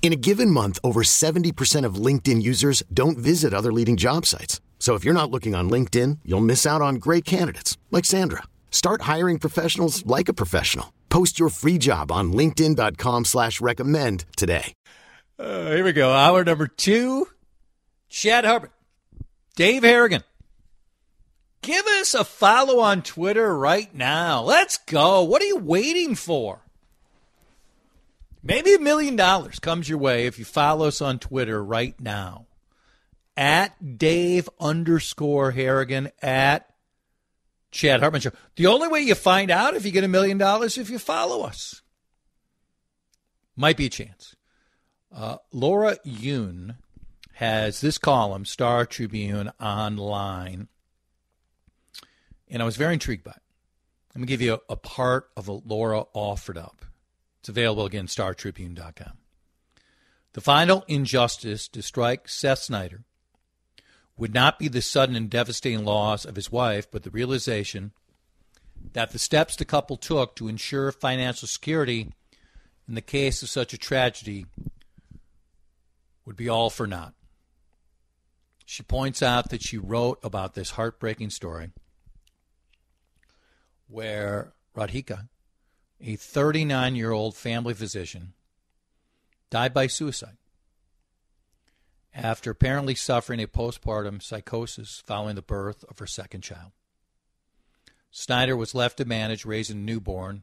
In a given month, over 70% of LinkedIn users don't visit other leading job sites. So if you're not looking on LinkedIn, you'll miss out on great candidates like Sandra. Start hiring professionals like a professional. Post your free job on LinkedIn.com slash recommend today. Uh, here we go. Hour number two. Chad Hartman. Dave Harrigan. Give us a follow on Twitter right now. Let's go. What are you waiting for? Maybe a million dollars comes your way if you follow us on Twitter right now. At Dave underscore Harrigan at Chad Hartman Show. The only way you find out if you get a million dollars if you follow us. Might be a chance. Uh, Laura Yuen has this column, Star Tribune Online, and I was very intrigued by it. Let me give you a, a part of what Laura offered up. It's available again, startribune.com. The final injustice to strike Seth Snyder would not be the sudden and devastating loss of his wife, but the realization that the steps the couple took to ensure financial security in the case of such a tragedy would be all for naught. She points out that she wrote about this heartbreaking story where Radhika, a 39 year old family physician, died by suicide after apparently suffering a postpartum psychosis following the birth of her second child. Snyder was left to manage raising a newborn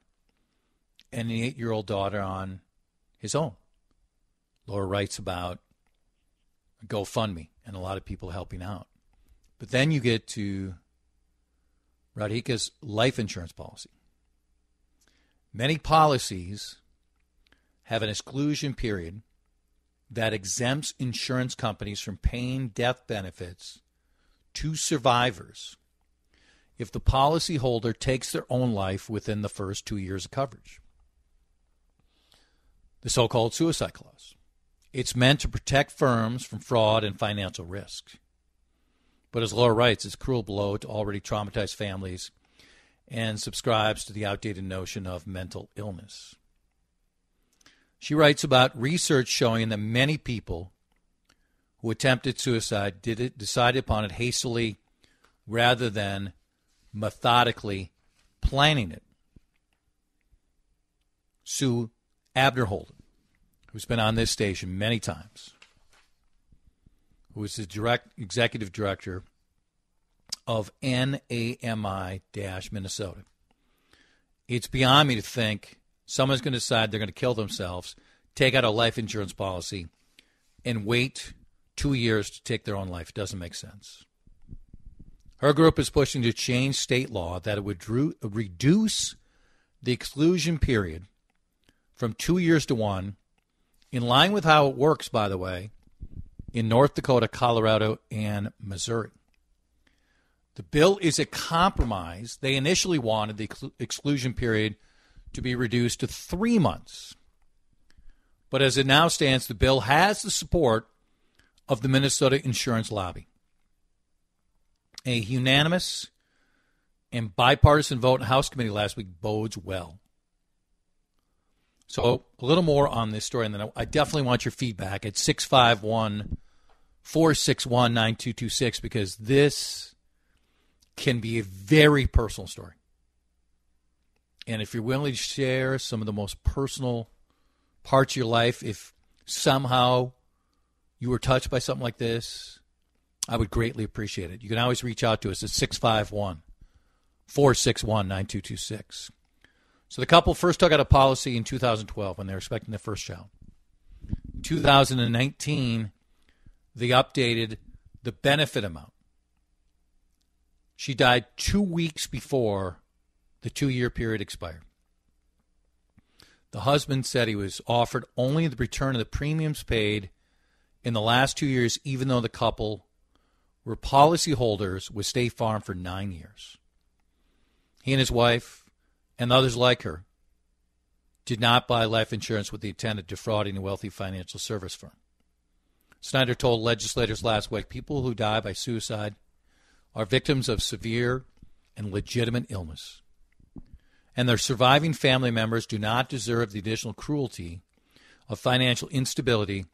and an eight year old daughter on his own. Laura writes about GoFundMe and a lot of people helping out. But then you get to Radhika's life insurance policy. Many policies have an exclusion period that exempts insurance companies from paying death benefits to survivors if the policyholder takes their own life within the first two years of coverage. The so called suicide clause. It's meant to protect firms from fraud and financial risk. But as Laura writes, it's a cruel blow to already traumatized families and subscribes to the outdated notion of mental illness. She writes about research showing that many people who attempted suicide did it, decided upon it hastily rather than methodically planning it. Sue Abderholden, who's been on this station many times, who is the direct executive director of NAMI Minnesota. It's beyond me to think someone's going to decide they're going to kill themselves, take out a life insurance policy, and wait two years to take their own life. It doesn't make sense. Her group is pushing to change state law that it would reduce the exclusion period from two years to one, in line with how it works, by the way, in North Dakota, Colorado, and Missouri. The bill is a compromise. They initially wanted the exclusion period to be reduced to three months. But as it now stands, the bill has the support of the Minnesota insurance lobby. A unanimous and bipartisan vote in House Committee last week bodes well. So, a little more on this story, and then I definitely want your feedback at 651 461 9226 because this can be a very personal story. And if you're willing to share some of the most personal parts of your life, if somehow you were touched by something like this, I would greatly appreciate it. You can always reach out to us at 651 461 9226. So the couple first took out a policy in 2012 when they were expecting their first child. 2019, they updated the benefit amount. She died two weeks before the two year period expired. The husband said he was offered only the return of the premiums paid in the last two years, even though the couple were policyholders with State Farm for nine years. He and his wife and others like her did not buy life insurance with the intent of defrauding a wealthy financial service firm. Snyder told legislators last week people who die by suicide are victims of severe and legitimate illness, and their surviving family members do not deserve the additional cruelty of financial instability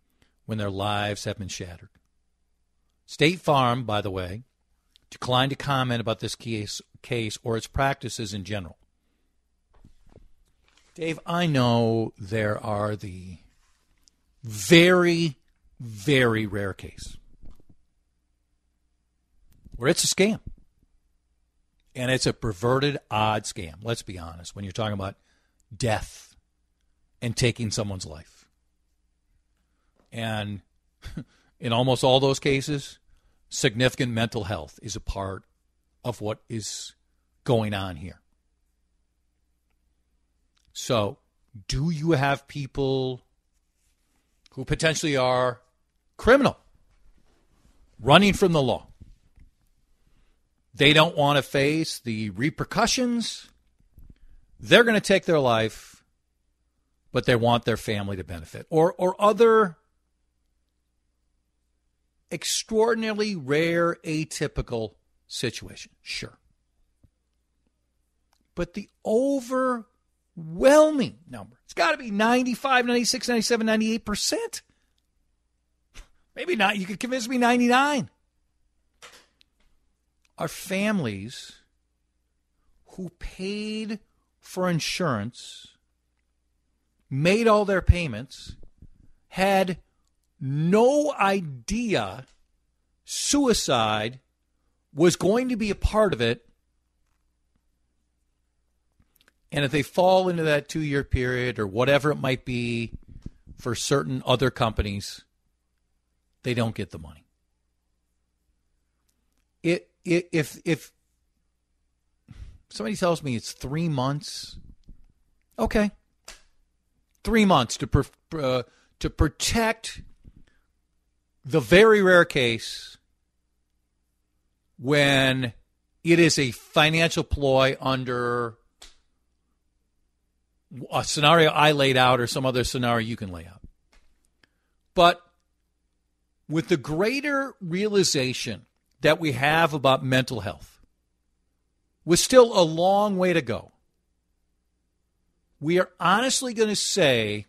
when their lives have been shattered. State Farm, by the way, declined to comment about this case, case or its practices in general. Dave, I know there are the very, very rare case where it's a scam. And it's a perverted, odd scam, let's be honest, when you're talking about death and taking someone's life. And in almost all those cases, significant mental health is a part of what is going on here. So, do you have people who potentially are criminal running from the law? They don't want to face the repercussions. They're going to take their life, but they want their family to benefit. Or, or other extraordinarily rare, atypical situation. Sure. But the overwhelming number, it's got to be 95, 96, 97, 98%. Maybe not. You could convince me 99 are families who paid for insurance, made all their payments, had no idea suicide was going to be a part of it. And if they fall into that two year period or whatever it might be for certain other companies, they don't get the money. It if if somebody tells me it's three months, okay, three months to per, uh, to protect the very rare case when it is a financial ploy under a scenario I laid out or some other scenario you can lay out. But with the greater realization that we have about mental health, with still a long way to go, we are honestly going to say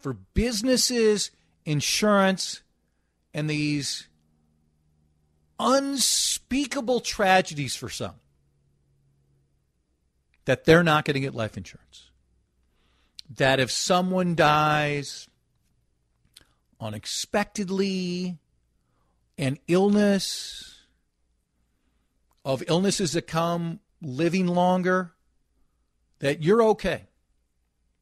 for businesses, insurance, and these unspeakable tragedies for some that they're not going to get life insurance. That if someone dies unexpectedly, an illness, of illnesses that come living longer, that you're okay.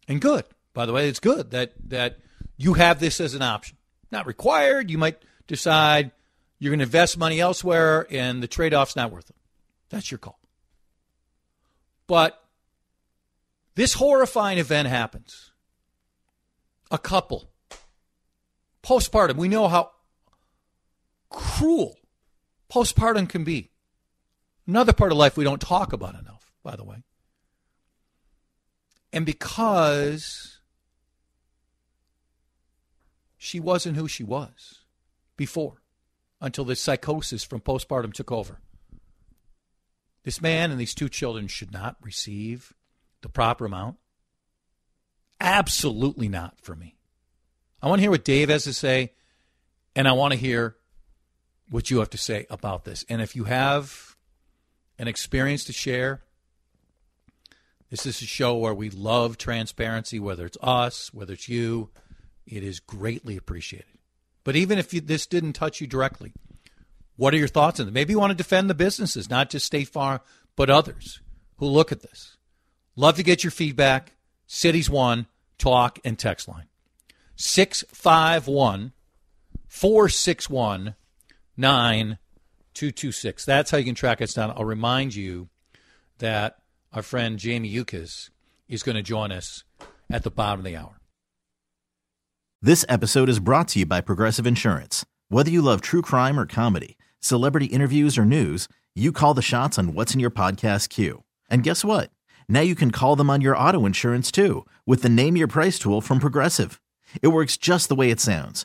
And good. By the way, it's good that that you have this as an option. Not required. You might decide you're going to invest money elsewhere and the trade off's not worth it. That's your call. But this horrifying event happens. A couple, postpartum, we know how cruel postpartum can be. Another part of life we don't talk about enough, by the way. And because she wasn't who she was before until the psychosis from postpartum took over. This man and these two children should not receive the proper amount. Absolutely not for me. I want to hear what Dave has to say, and I want to hear what you have to say about this. And if you have an experience to share, this is a show where we love transparency, whether it's us, whether it's you. It is greatly appreciated. But even if you, this didn't touch you directly, what are your thoughts on it? Maybe you want to defend the businesses, not just State Farm, but others who look at this. Love to get your feedback. Cities One, talk and text line 651 461 9226. That's how you can track us down. I'll remind you that our friend Jamie Yuccas is going to join us at the bottom of the hour. This episode is brought to you by Progressive Insurance. Whether you love true crime or comedy, celebrity interviews or news, you call the shots on what's in your podcast queue. And guess what? Now you can call them on your auto insurance too with the Name Your Price tool from Progressive. It works just the way it sounds.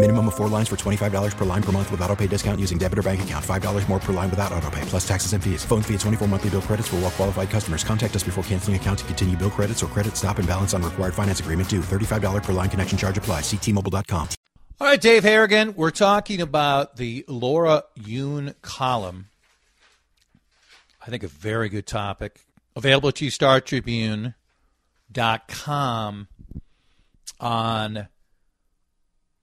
Minimum of four lines for $25 per line per month with auto pay discount using debit or bank account. $5 more per line without auto pay, plus taxes and fees. Phone fee at 24 monthly bill credits for all well qualified customers. Contact us before canceling account to continue bill credits or credit stop and balance on required finance agreement due. $35 per line connection charge apply. Ctmobile.com. All right, Dave Harrigan, we're talking about the Laura Yuen column. I think a very good topic. Available at StarTribune.com on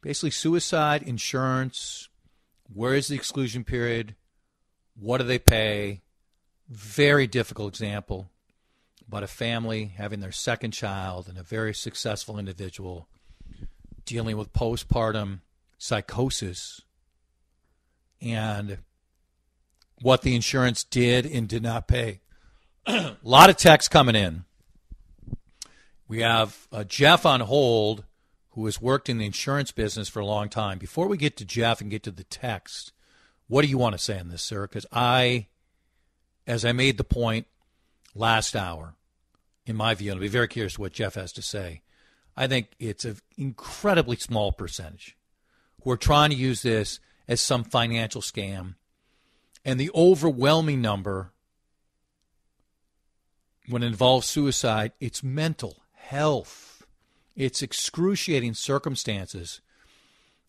basically suicide insurance. Where is the exclusion period? What do they pay? Very difficult example, but a family having their second child and a very successful individual dealing with postpartum psychosis and what the insurance did and did not pay. a lot of texts coming in. We have uh, Jeff on hold who has worked in the insurance business for a long time. Before we get to Jeff and get to the text, what do you want to say on this, sir? Because I, as I made the point last hour, in my view, and I'll be very curious what Jeff has to say. I think it's an incredibly small percentage who are trying to use this as some financial scam. And the overwhelming number, when it involves suicide, it's mental health. It's excruciating circumstances.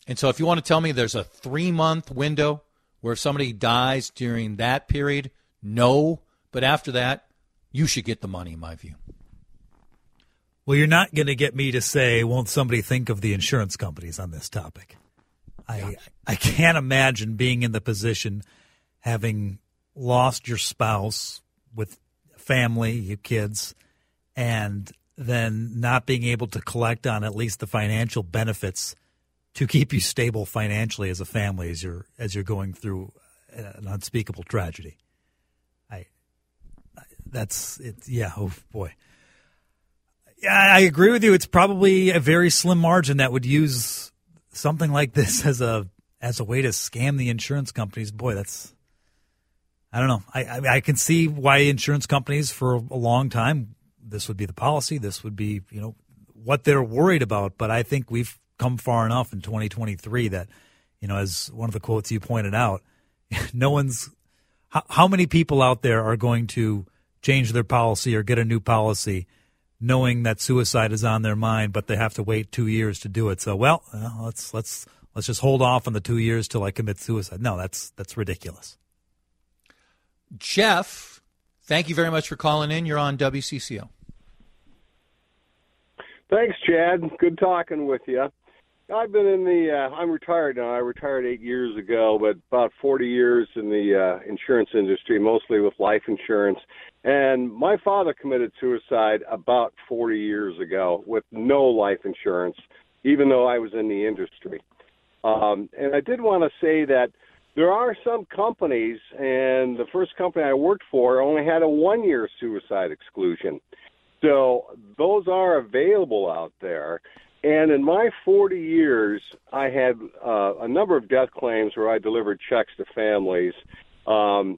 And so if you want to tell me there's a three month window where if somebody dies during that period, no. But after that, you should get the money, in my view. Well, you're not going to get me to say, won't somebody think of the insurance companies on this topic? I I can't imagine being in the position having lost your spouse with family, your kids, and then not being able to collect on at least the financial benefits to keep you stable financially as a family as you're as you're going through an unspeakable tragedy. I, I that's it. Yeah. Oh boy. Yeah, I agree with you. It's probably a very slim margin that would use something like this as a as a way to scam the insurance companies. Boy, that's I don't know. I I, I can see why insurance companies for a long time this would be the policy. This would be you know what they're worried about. But I think we've come far enough in 2023 that you know, as one of the quotes you pointed out, no one's how, how many people out there are going to change their policy or get a new policy knowing that suicide is on their mind, but they have to wait two years to do it. So, well, let's let's let's just hold off on the two years till I commit suicide. No, that's that's ridiculous. Jeff, thank you very much for calling in. You're on WCCO. Thanks, Chad. Good talking with you. I've been in the. Uh, I'm retired now. I retired eight years ago, but about 40 years in the uh, insurance industry, mostly with life insurance. And my father committed suicide about 40 years ago with no life insurance, even though I was in the industry. Um, and I did want to say that there are some companies, and the first company I worked for only had a one year suicide exclusion. So those are available out there. And in my 40 years, I had uh, a number of death claims where I delivered checks to families. Um,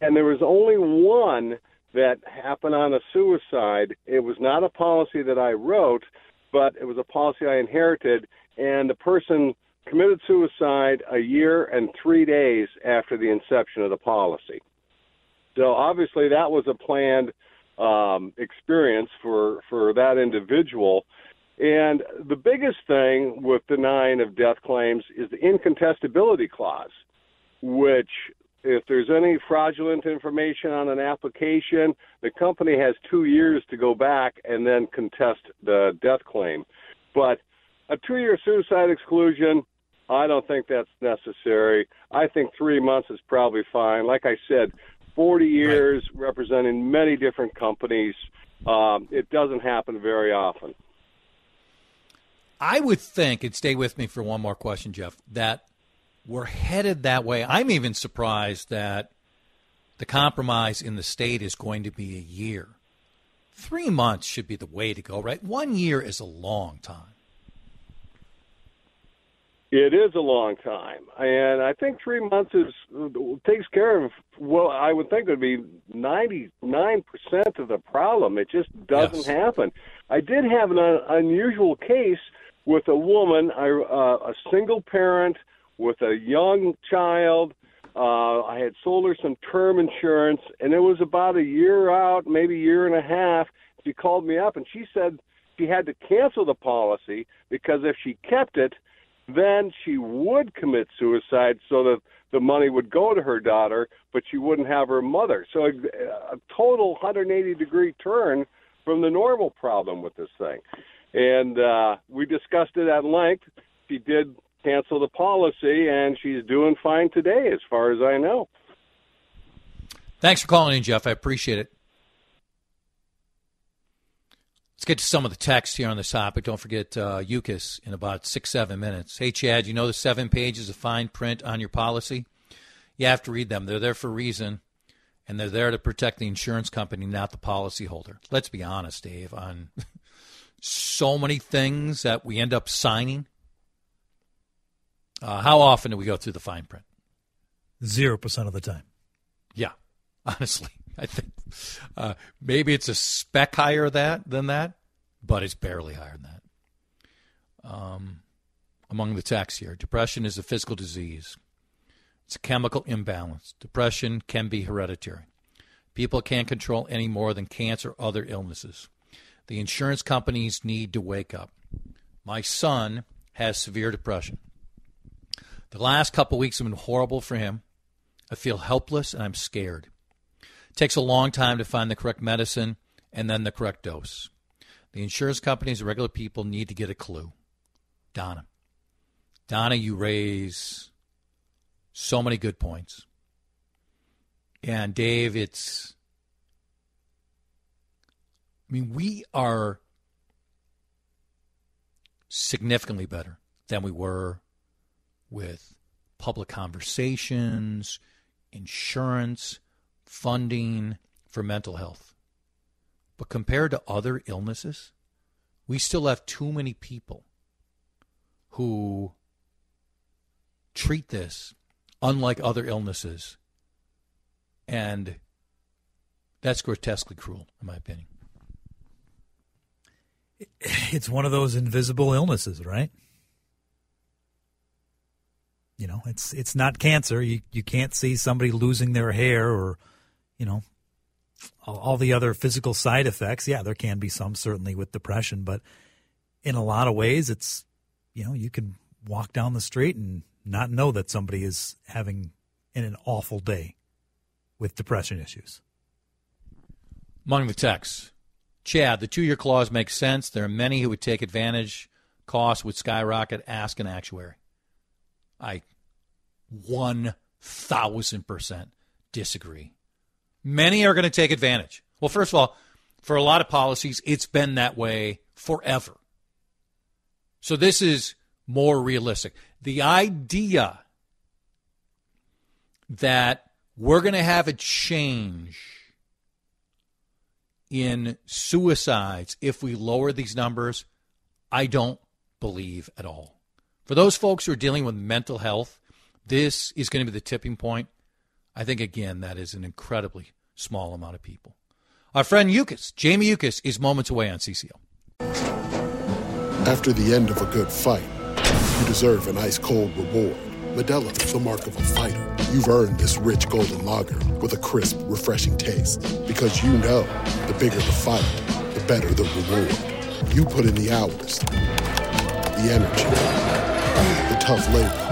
and there was only one that happened on a suicide. It was not a policy that I wrote, but it was a policy I inherited. And the person committed suicide a year and three days after the inception of the policy. So obviously, that was a planned um, experience for for that individual. And the biggest thing with denying of death claims is the incontestability clause, which if there's any fraudulent information on an application, the company has two years to go back and then contest the death claim. But a two year suicide exclusion, I don't think that's necessary. I think three months is probably fine. Like I said, 40 years right. representing many different companies. Um, it doesn't happen very often. I would think, and stay with me for one more question, Jeff, that we're headed that way. I'm even surprised that the compromise in the state is going to be a year. Three months should be the way to go, right? One year is a long time. It is a long time, and I think three months is takes care of. Well, I would think it would be ninety nine percent of the problem. It just doesn't yes. happen. I did have an un- unusual case with a woman, uh, a single parent with a young child. Uh, I had sold her some term insurance, and it was about a year out, maybe a year and a half. She called me up, and she said she had to cancel the policy because if she kept it then she would commit suicide so that the money would go to her daughter, but she wouldn't have her mother. So a, a total 180 degree turn from the normal problem with this thing. And uh, we discussed it at length. She did cancel the policy, and she's doing fine today, as far as I know. Thanks for calling in, Jeff. I appreciate it. Let's get to some of the text here on this topic. Don't forget uh, Yuccas in about six, seven minutes. Hey, Chad, you know the seven pages of fine print on your policy? You have to read them. They're there for a reason, and they're there to protect the insurance company, not the policyholder. Let's be honest, Dave, on so many things that we end up signing. Uh, how often do we go through the fine print? Zero percent of the time. Yeah, honestly. I think uh, maybe it's a speck higher that than that, but it's barely higher than that. Um, among the texts here, depression is a physical disease. It's a chemical imbalance. Depression can be hereditary. People can't control any more than cancer or other illnesses. The insurance companies need to wake up. My son has severe depression. The last couple weeks have been horrible for him. I feel helpless and I'm scared. Takes a long time to find the correct medicine and then the correct dose. The insurance companies and regular people need to get a clue. Donna. Donna, you raise so many good points. And Dave, it's. I mean, we are significantly better than we were with public conversations, insurance, funding for mental health. But compared to other illnesses, we still have too many people who treat this unlike other illnesses. And that's grotesquely cruel, in my opinion. It's one of those invisible illnesses, right? You know, it's it's not cancer. You you can't see somebody losing their hair or you know, all, all the other physical side effects. Yeah, there can be some certainly with depression, but in a lot of ways, it's you know you can walk down the street and not know that somebody is having an awful day with depression issues. Among the texts, Chad, the two year clause makes sense. There are many who would take advantage. Costs would skyrocket. Ask an actuary. I 1000% disagree. Many are going to take advantage. Well, first of all, for a lot of policies, it's been that way forever. So this is more realistic. The idea that we're going to have a change in suicides if we lower these numbers, I don't believe at all. For those folks who are dealing with mental health, this is going to be the tipping point. I think, again, that is an incredibly small amount of people. Our friend Yuccas, Jamie Yuccas, is moments away on CCO. After the end of a good fight, you deserve an ice cold reward. Modelo is the mark of a fighter. You've earned this rich golden lager with a crisp, refreshing taste. Because you know the bigger the fight, the better the reward. You put in the hours, the energy, the tough labor.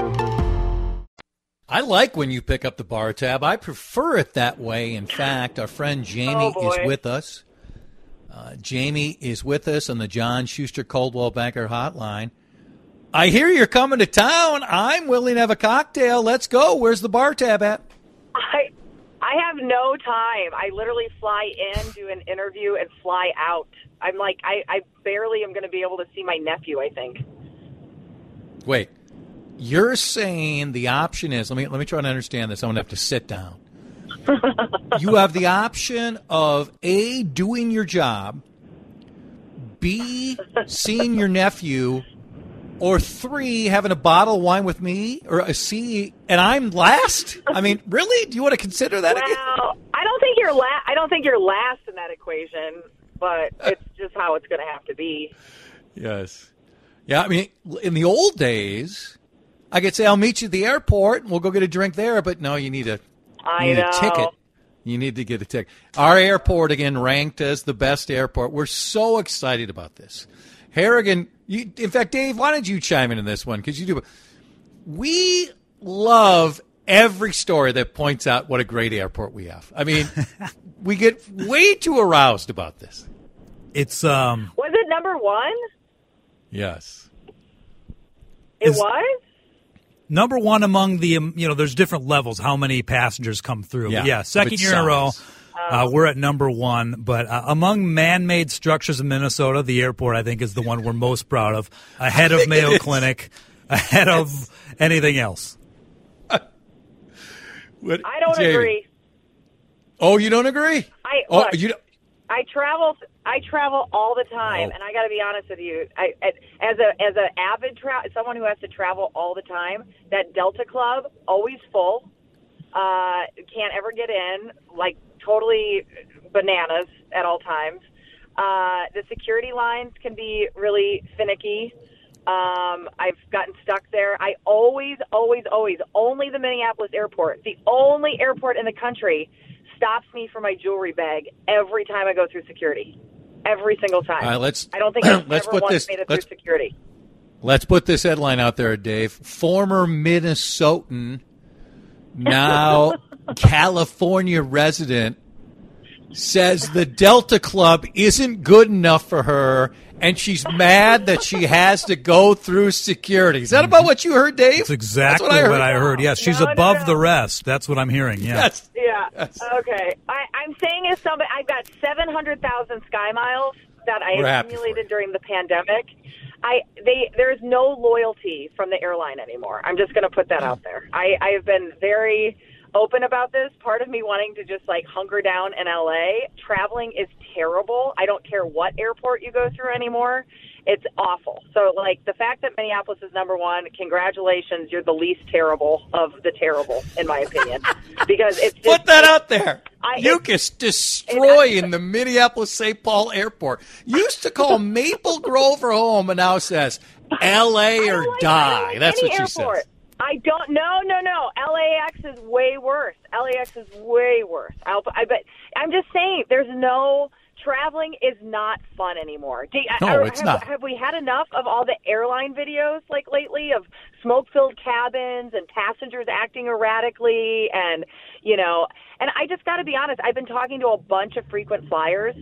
I like when you pick up the bar tab. I prefer it that way. In fact, our friend Jamie Oh, is with us. Uh, Jamie is with us on the John Schuster Coldwell Banker Hotline. I hear you're coming to town. I'm willing to have a cocktail. Let's go. Where's the bar tab at? I I have no time. I literally fly in, do an interview, and fly out. I'm like, I, I barely am going to be able to see my nephew. I think. Wait, you're saying the option is let me let me try to understand this. I'm gonna have to sit down. you have the option of a doing your job, b seeing your nephew, or three having a bottle of wine with me, or a C, and I'm last. I mean, really? Do you want to consider that again? Well, I don't think you're la- I don't think you're last in that equation, but it's just how it's going to have to be. Yes. Yeah, I mean, in the old days, I could say I'll meet you at the airport and we'll go get a drink there. But no, you need a I you need know. a ticket. You need to get a ticket. Our airport again ranked as the best airport. We're so excited about this. Harrigan, you, in fact, Dave, why don't you chime in in this one? Because you do. We love every story that points out what a great airport we have. I mean, we get way too aroused about this. It's um Was it number one? Yes. It Is- was. Number one among the um, you know there's different levels how many passengers come through. Yeah, yeah second its year in a row. Uh, we're at number one, but uh, among man-made structures in Minnesota, the airport I think is the one we're most proud of, ahead of Mayo. Clinic, ahead of anything else. What- I don't Jamie. agree. Oh, you don't agree? I oh, look, you don't- I travel. I travel all the time, Oh. and I got to be honest with you. I, I as a as an avid tra- someone who has to travel all the time, that Delta Club always full. Uh, can't ever get in. Like totally bananas at all times. Uh, the security lines can be really finicky. Um, I've gotten stuck there. I always, always, always only the Minneapolis airport, the only airport in the country, stops me for my jewelry bag every time I go through security. Every single time. All right, let's- I don't think I've let's ever put once this- made it through security. Let's put this headline out there, Dave. Former Minnesotan, now California resident, says the Delta Club isn't good enough for her, and she's mad that she has to go through security. Is that about what you heard, Dave? That's exactly That's what, I heard. Yes, she's No, no, above no. the rest. That's what I'm hearing. Yeah. Yes. Yeah. Okay. I, I'm saying as somebody, I've got 700,000 Sky Miles that I We're accumulated during the pandemic. I they there's no loyalty from the airline anymore. I'm just going to put that out there. I I have been very open about this. Part of me wanting to just like hunker down in LA. Traveling is terrible. I don't care what airport you go through anymore. It's awful. So like the fact that Minneapolis is number 1, congratulations, you're the least terrible of the terrible in my opinion. because it's just Put that out there. I- Yuccas destroying the Minneapolis St. Paul airport. Used to call Maple Grove her home and now says L.A. or like- die. That's what she airport. says. I don't. No, no, no. LAX is way worse. LAX is way worse. I'll, I bet. I'm just saying. There's no traveling is not fun anymore. Do, No, are- it's have, not. Have we had enough of all the airline videos like lately of smoke-filled cabins and passengers acting erratically and you know? And I just got to be honest. I've been talking to a bunch of frequent flyers.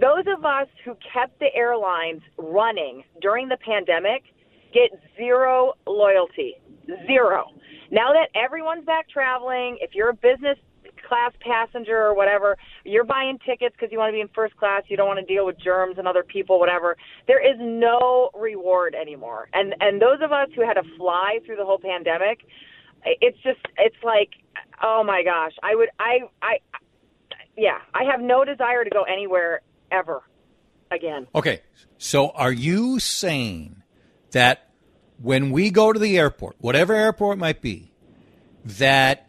Those of us who kept the airlines running during the pandemic get zero loyalty. Zero. Now that everyone's back traveling, if you're a business class passenger or whatever, you're buying tickets because you want to be in first class, you don't want to deal with germs and other people, whatever. There is no reward anymore. And and those of us who had to fly through the whole pandemic, it's just it's like oh my gosh, I would I I yeah, I have no desire to go anywhere ever again. Okay, so are you saying that when we go to the airport, whatever airport it might be, that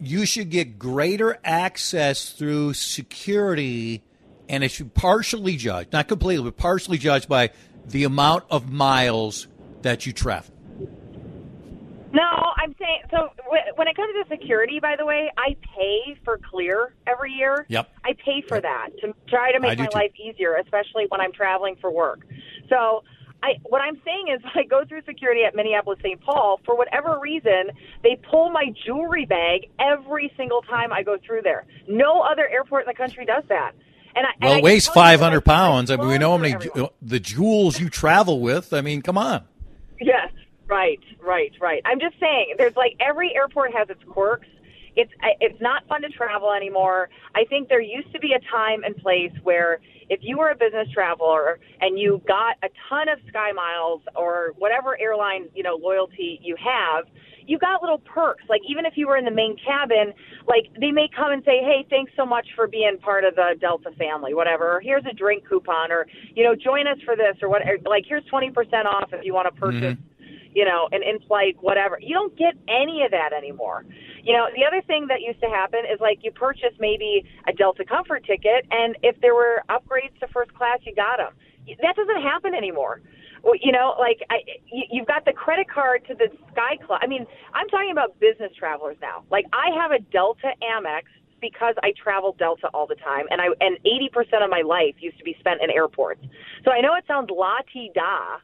you should get greater access through security and it should partially judge, not completely, but partially judged by the amount of miles that you travel? No, I'm saying so. When it comes to security, by the way, I pay for Clear every year. Yep. I pay for that to try to make my too. life easier, especially when I'm traveling for work. So, I what I'm saying is, I go through security at Minneapolis St. Paul. For whatever reason, they pull my jewelry bag every single time I go through there. No other airport in the country does that. And I, Well, and it I weighs tell you, 500 pounds. I mean, we know how many ju- the jewels you travel with. I mean, come on. Yes, right, right, right. I'm just saying, there's like every airport has its quirks. It's it's not fun to travel anymore. I think there used to be a time and place where if you were a business traveler and you got a ton of Sky Miles or whatever airline you know loyalty you have, you got little perks. Like even if you were in the main cabin, like they may come and say, "Hey, thanks so much for being part of the Delta family, whatever." Or here's a drink coupon, or you know, join us for this, or what? Like here's twenty percent off if you want to purchase mm-hmm. You know, an in-flight whatever. You don't get any of that anymore. You know, the other thing that used to happen is like you purchase maybe a Delta Comfort ticket, and if there were upgrades to first class, you got them. That doesn't happen anymore. You know, like I, you- you've got the credit card to the Sky Club. I mean, I'm talking about business travelers now. Like I have a Delta Amex because I travel Delta all the time, and I and 80% of my life used to be spent in airports. So I know it sounds la ti da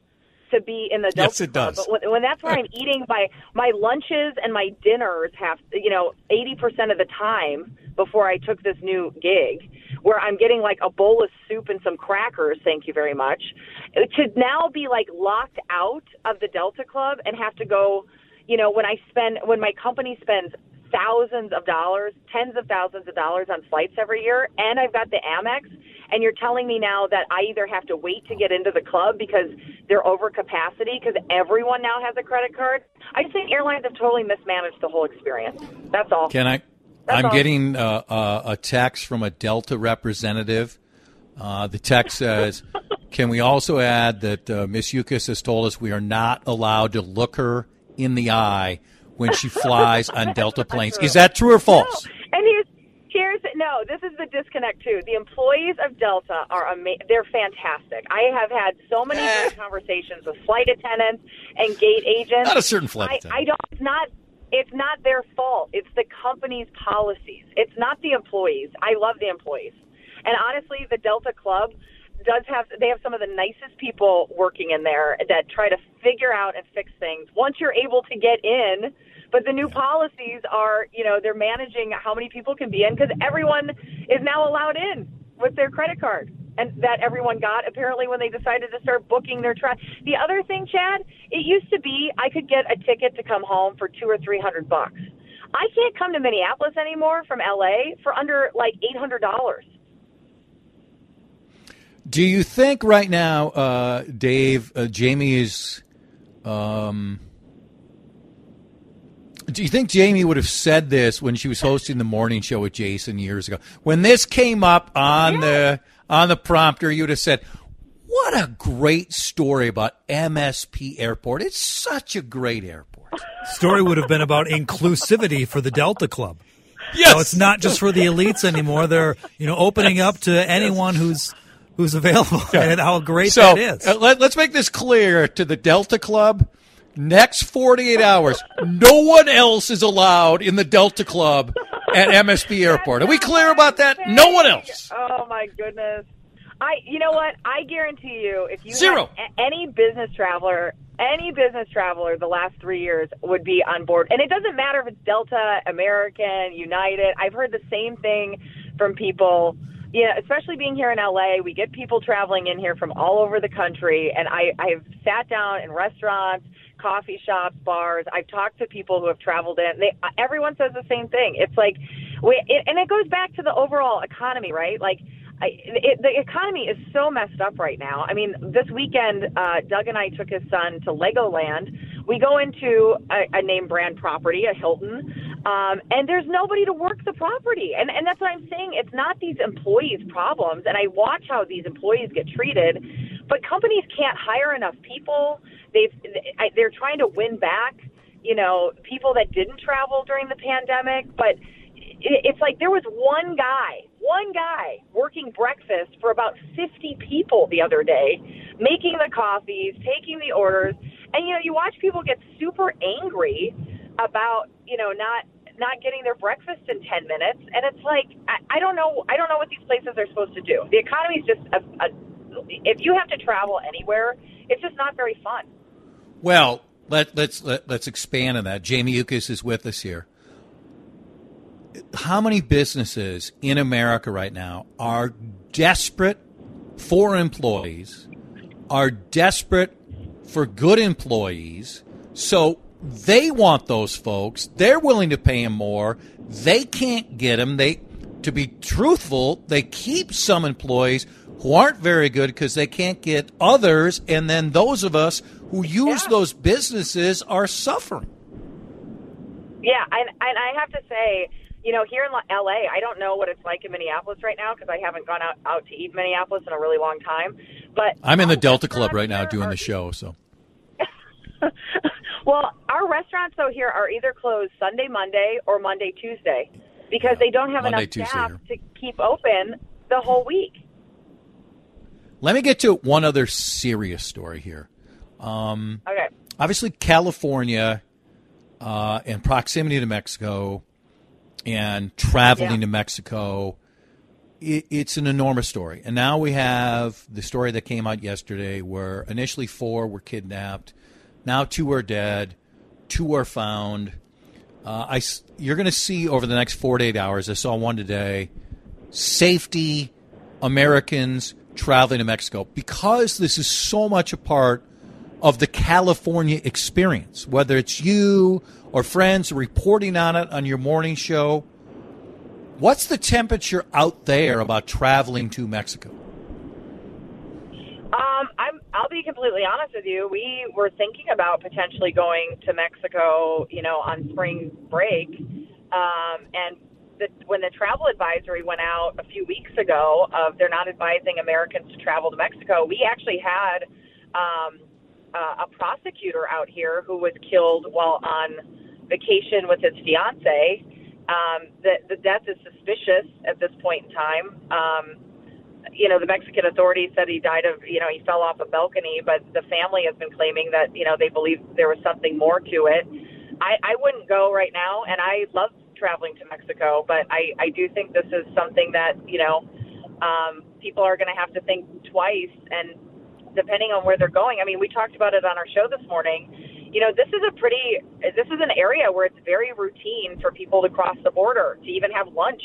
to be in the Delta Yes, it Club, does. but when, when that's where I'm eating my my lunches and my dinners have you know 80% of the time before I took this new gig where I'm getting like a bowl of soup and some crackers thank you very much to now be like locked out of the Delta Club and have to go you know when I spend when my company spends thousands of dollars, tens of thousands of dollars on flights every year, and I've got the Amex, and you're telling me now that I either have to wait to get into the club because they're over capacity because everyone now has a credit card. I just think airlines have totally mismanaged the whole experience. That's all. Can I? That's I'm all. getting uh, uh, a text from a Delta representative. Uh, the text says, "Can we also add that uh, Miss Yuccas has told us we are not allowed to look her in the eye when she flies on Delta planes? Is that true or false?" And here's here's no. This is the disconnect too. The employees of Delta are amazing. they're fantastic. I have had so many eh. great conversations with flight attendants and gate agents. Not a certain flight I, attendant. I don't. It's not. It's not their fault. It's the company's policies. It's not the employees. I love the employees, and honestly, the Delta Club does have they have some of the nicest people working in there that try to figure out and fix things. Once you're able to get in but the new policies are you know they're managing how many people can be in because everyone is now allowed in with their credit card and that everyone got apparently when they decided to start booking their tra. The other thing chad it used to be i could get a ticket to come home for two or three hundred bucks. I can't come to minneapolis anymore from la for under like eight hundred dollars Do you think right now, uh, Dave, uh, Jamie is? Um, do you think Jamie would have said this when she was hosting the morning show with Jason years ago? When this came up on the on the prompter, you would have said, "What a great story about MSP Airport! It's such a great airport." Story would have been about inclusivity for the Delta Club. Yes. So it's not just for the elites anymore. They're you know opening up to anyone who's who's available, and how great so, that is. uh, let, us make this clear to the Delta Club. Next 48 hours, no one else is allowed in the Delta Club at MSP Airport. Are we clear about that? No one else. Oh my goodness. I, you know what? I guarantee you, if you Zero. any business traveler, any business traveler, the last three years would be on board. And it doesn't matter if it's Delta, American, United. I've heard the same thing from people. Know, especially being here in LA, we get people traveling in here from all over the country, and I, I've sat down in restaurants, coffee shops, bars. I've talked to people who have traveled in. They, everyone says the same thing. It's like, we, it, and it goes back to the overall economy, right? Like, I, it, the economy is so messed up right now. I mean, this weekend, uh, Doug and I took his son to Legoland. We go into a, a name brand property, a Hilton, um, and there's nobody to work the property. And, and that's what I'm saying. It's not these employees' problems. And I watch how these employees get treated, but companies can't hire enough people. They've, they're trying to win back, you know, people that didn't travel during the pandemic, but it's like there was one guy, one guy working breakfast for about 50 people the other day, making the coffees, taking the orders, and you know you watch people get super angry about you know not not getting their breakfast in 10 minutes, and it's like I, I don't know I don't know what these places are supposed to do. The economy is just a, a if you have to travel anywhere, it's just not very fun. Well, let, let's let, let's expand on that. Jamie Yuccas is with us here. How many businesses in America right now are desperate for employees, are desperate for good employees, so they want those folks. They're willing to pay them more. They can't get them. They, to be truthful, they keep some employees who aren't very good because they can't get others, and then those of us who use those businesses are suffering. Yeah, and, and I have to say, you know, here in L.A., I don't know what it's like in Minneapolis right now because I haven't gone out, out to eat Minneapolis in a really long time. But I'm in the Delta Club right now doing the show, so well, our restaurants though here are either closed Sunday, Monday, or Monday, Tuesday because they don't have Monday, enough Tuesday staff here. to keep open the whole week. let me get to one other serious story here. Um, Okay. obviously California uh, and proximity to Mexico and traveling Yeah. to Mexico, it, it's an enormous story. And now we have the story that came out yesterday where initially four were kidnapped, now two are dead, two are found. Uh, I you're going to see over the next four to eight hours. I saw one today. Safety Americans traveling to Mexico because this is so much a part of the California experience. Whether it's you or friends reporting on it on your morning show, what's the temperature out there about traveling to Mexico? Um, I'm. I'll be completely honest with you. We were thinking about potentially going to Mexico, you know, on spring break, um, and the, when the travel advisory went out a few weeks ago, of they're not advising Americans to travel to Mexico. We actually had um, uh, a prosecutor out here who was killed while on vacation with his fiance. Um, the the death is suspicious at this point in time. Um, you know, the Mexican authorities said he died of, you know, he fell off a balcony, but the family has been claiming that, you know, they believe there was something more to it. I, I wouldn't go right now, and I love traveling to Mexico, but I, I do think this is something that, you know, um, people are going to have to think twice, and depending on where they're going. I mean, we talked about it on our show this morning. You know, this is a pretty, this is an area where it's very routine for people to cross the border, to even have lunch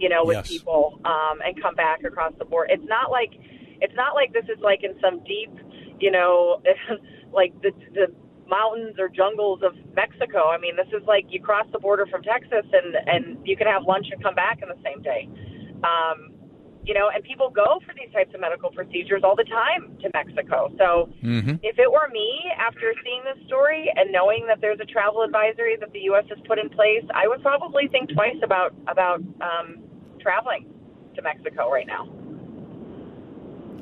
you know, with Yes. people um, and come back across the border. It's not like it's not like this is like in some deep, you know, like the the mountains or jungles of Mexico. I mean, this is like you cross the border from Texas and and you can have lunch and come back in the same day. Um, you know, and people go for these types of medical procedures all the time to Mexico. So Mm-hmm. if it were me, after seeing this story and knowing that there's a travel advisory that the U.S. has put in place, I would probably think twice about about um, traveling to Mexico right now.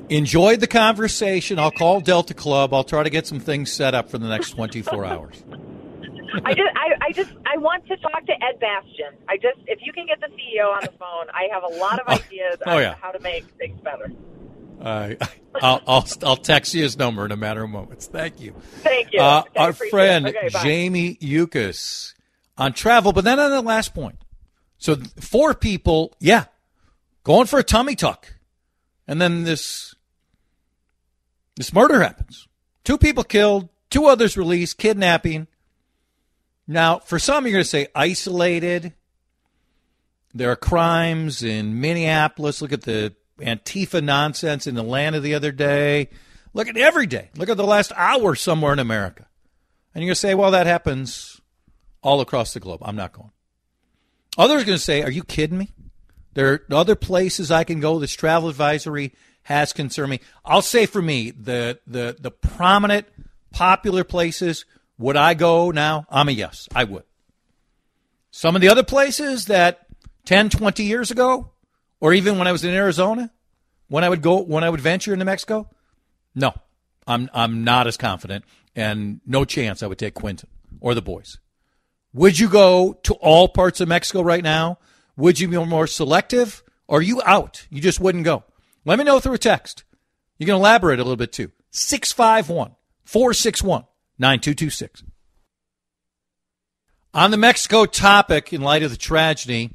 Enjoyed the conversation. I'll call Delta Club. I'll try to get some things set up for the next 24 hours. I just, I, I just, I want to talk to Ed Bastian. I just, if you can get the CEO on the phone, I have a lot of ideas oh, on yeah. how to make things better. Uh, I'll, I'll I'll text you his number in a matter of moments. Thank you. Thank you. Uh, our friend. Okay. Jamie Yuccas on travel, but then on the last point, So four people, yeah, going for a tummy tuck, and then this this murder happens. Two people killed, two others released, kidnapping. Now, for some, you're going to say isolated. There are crimes in Minneapolis. Look at the Antifa nonsense in Atlanta the other day. Look at every day. Look at the last hour somewhere in America. And you're going to say, well, that happens all across the globe. I'm not going. Others are going to say, are you kidding me? There are other places I can go. This travel advisory has concerned me. I'll say for me, the, the, the prominent, popular places, would I go now? I'm a yes. I would. Some of the other places that 10, 20 years ago, or even when I was in Arizona, when I would go, when I would venture into Mexico, no, I'm I'm not as confident, and no chance I would take Quinton or the boys. Would you go to all parts of Mexico right now? Would you be more selective? Are you out? You just wouldn't go. Let me know through a text. You can elaborate a little bit too. 651 461 9226. On the Mexico topic, in light of the tragedy,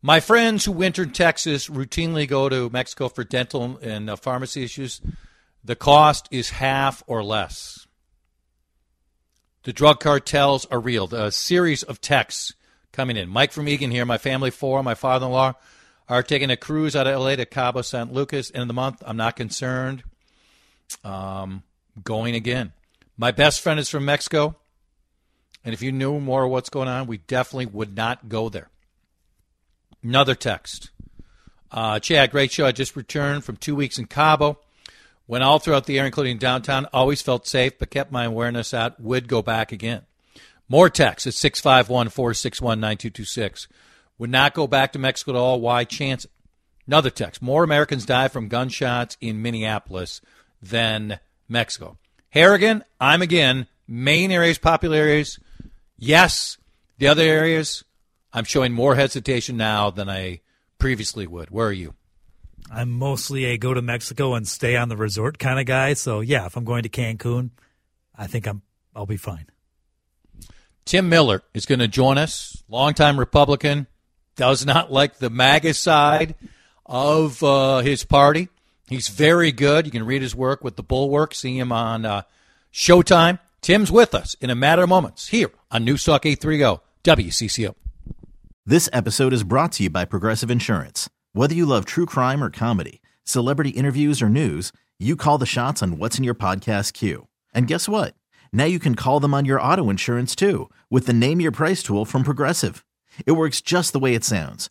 my friends who winter in Texas routinely go to Mexico for dental and uh, pharmacy issues. The cost is half or less. The drug cartels are real. A series of texts coming in. Mike from Eagan here. My family four, my father in law, are taking a cruise out of LA to Cabo San Lucas end of the month. I'm not concerned. Um, going again. My best friend is from Mexico. And if you knew more of what's going on, we definitely would not go there. Another text. Uh, Chad, great show. I just returned from two weeks in Cabo. Went all throughout the air, including downtown. Always felt safe, but kept my awareness out. Would go back again. More text at 651 461 9226. Would not go back to Mexico at all. Why chance it? Another text. More Americans die from gunshots in Minneapolis than Mexico. Harrigan, I'm again. Main areas, popular areas, yes. The other areas, I'm showing more hesitation now than I previously would. Where are you? I'm mostly a go to Mexico and stay on the resort kind of guy. So yeah, if I'm going to Cancun, I think I'm I'll be fine. Tim Miller is going to join us. Longtime Republican, does not like the MAGA side of uh, his party. He's very good. You can read his work with the Bulwark. See him on uh, Showtime. Tim's with us in a matter of moments here on Newstalk 830 WCCO. This episode is brought to you by Progressive Insurance. Whether you love true crime or comedy, celebrity interviews or news, you call the shots on what's in your podcast queue. And guess what? Now you can call them on your auto insurance too with the Name Your Price tool from Progressive. It works just the way it sounds.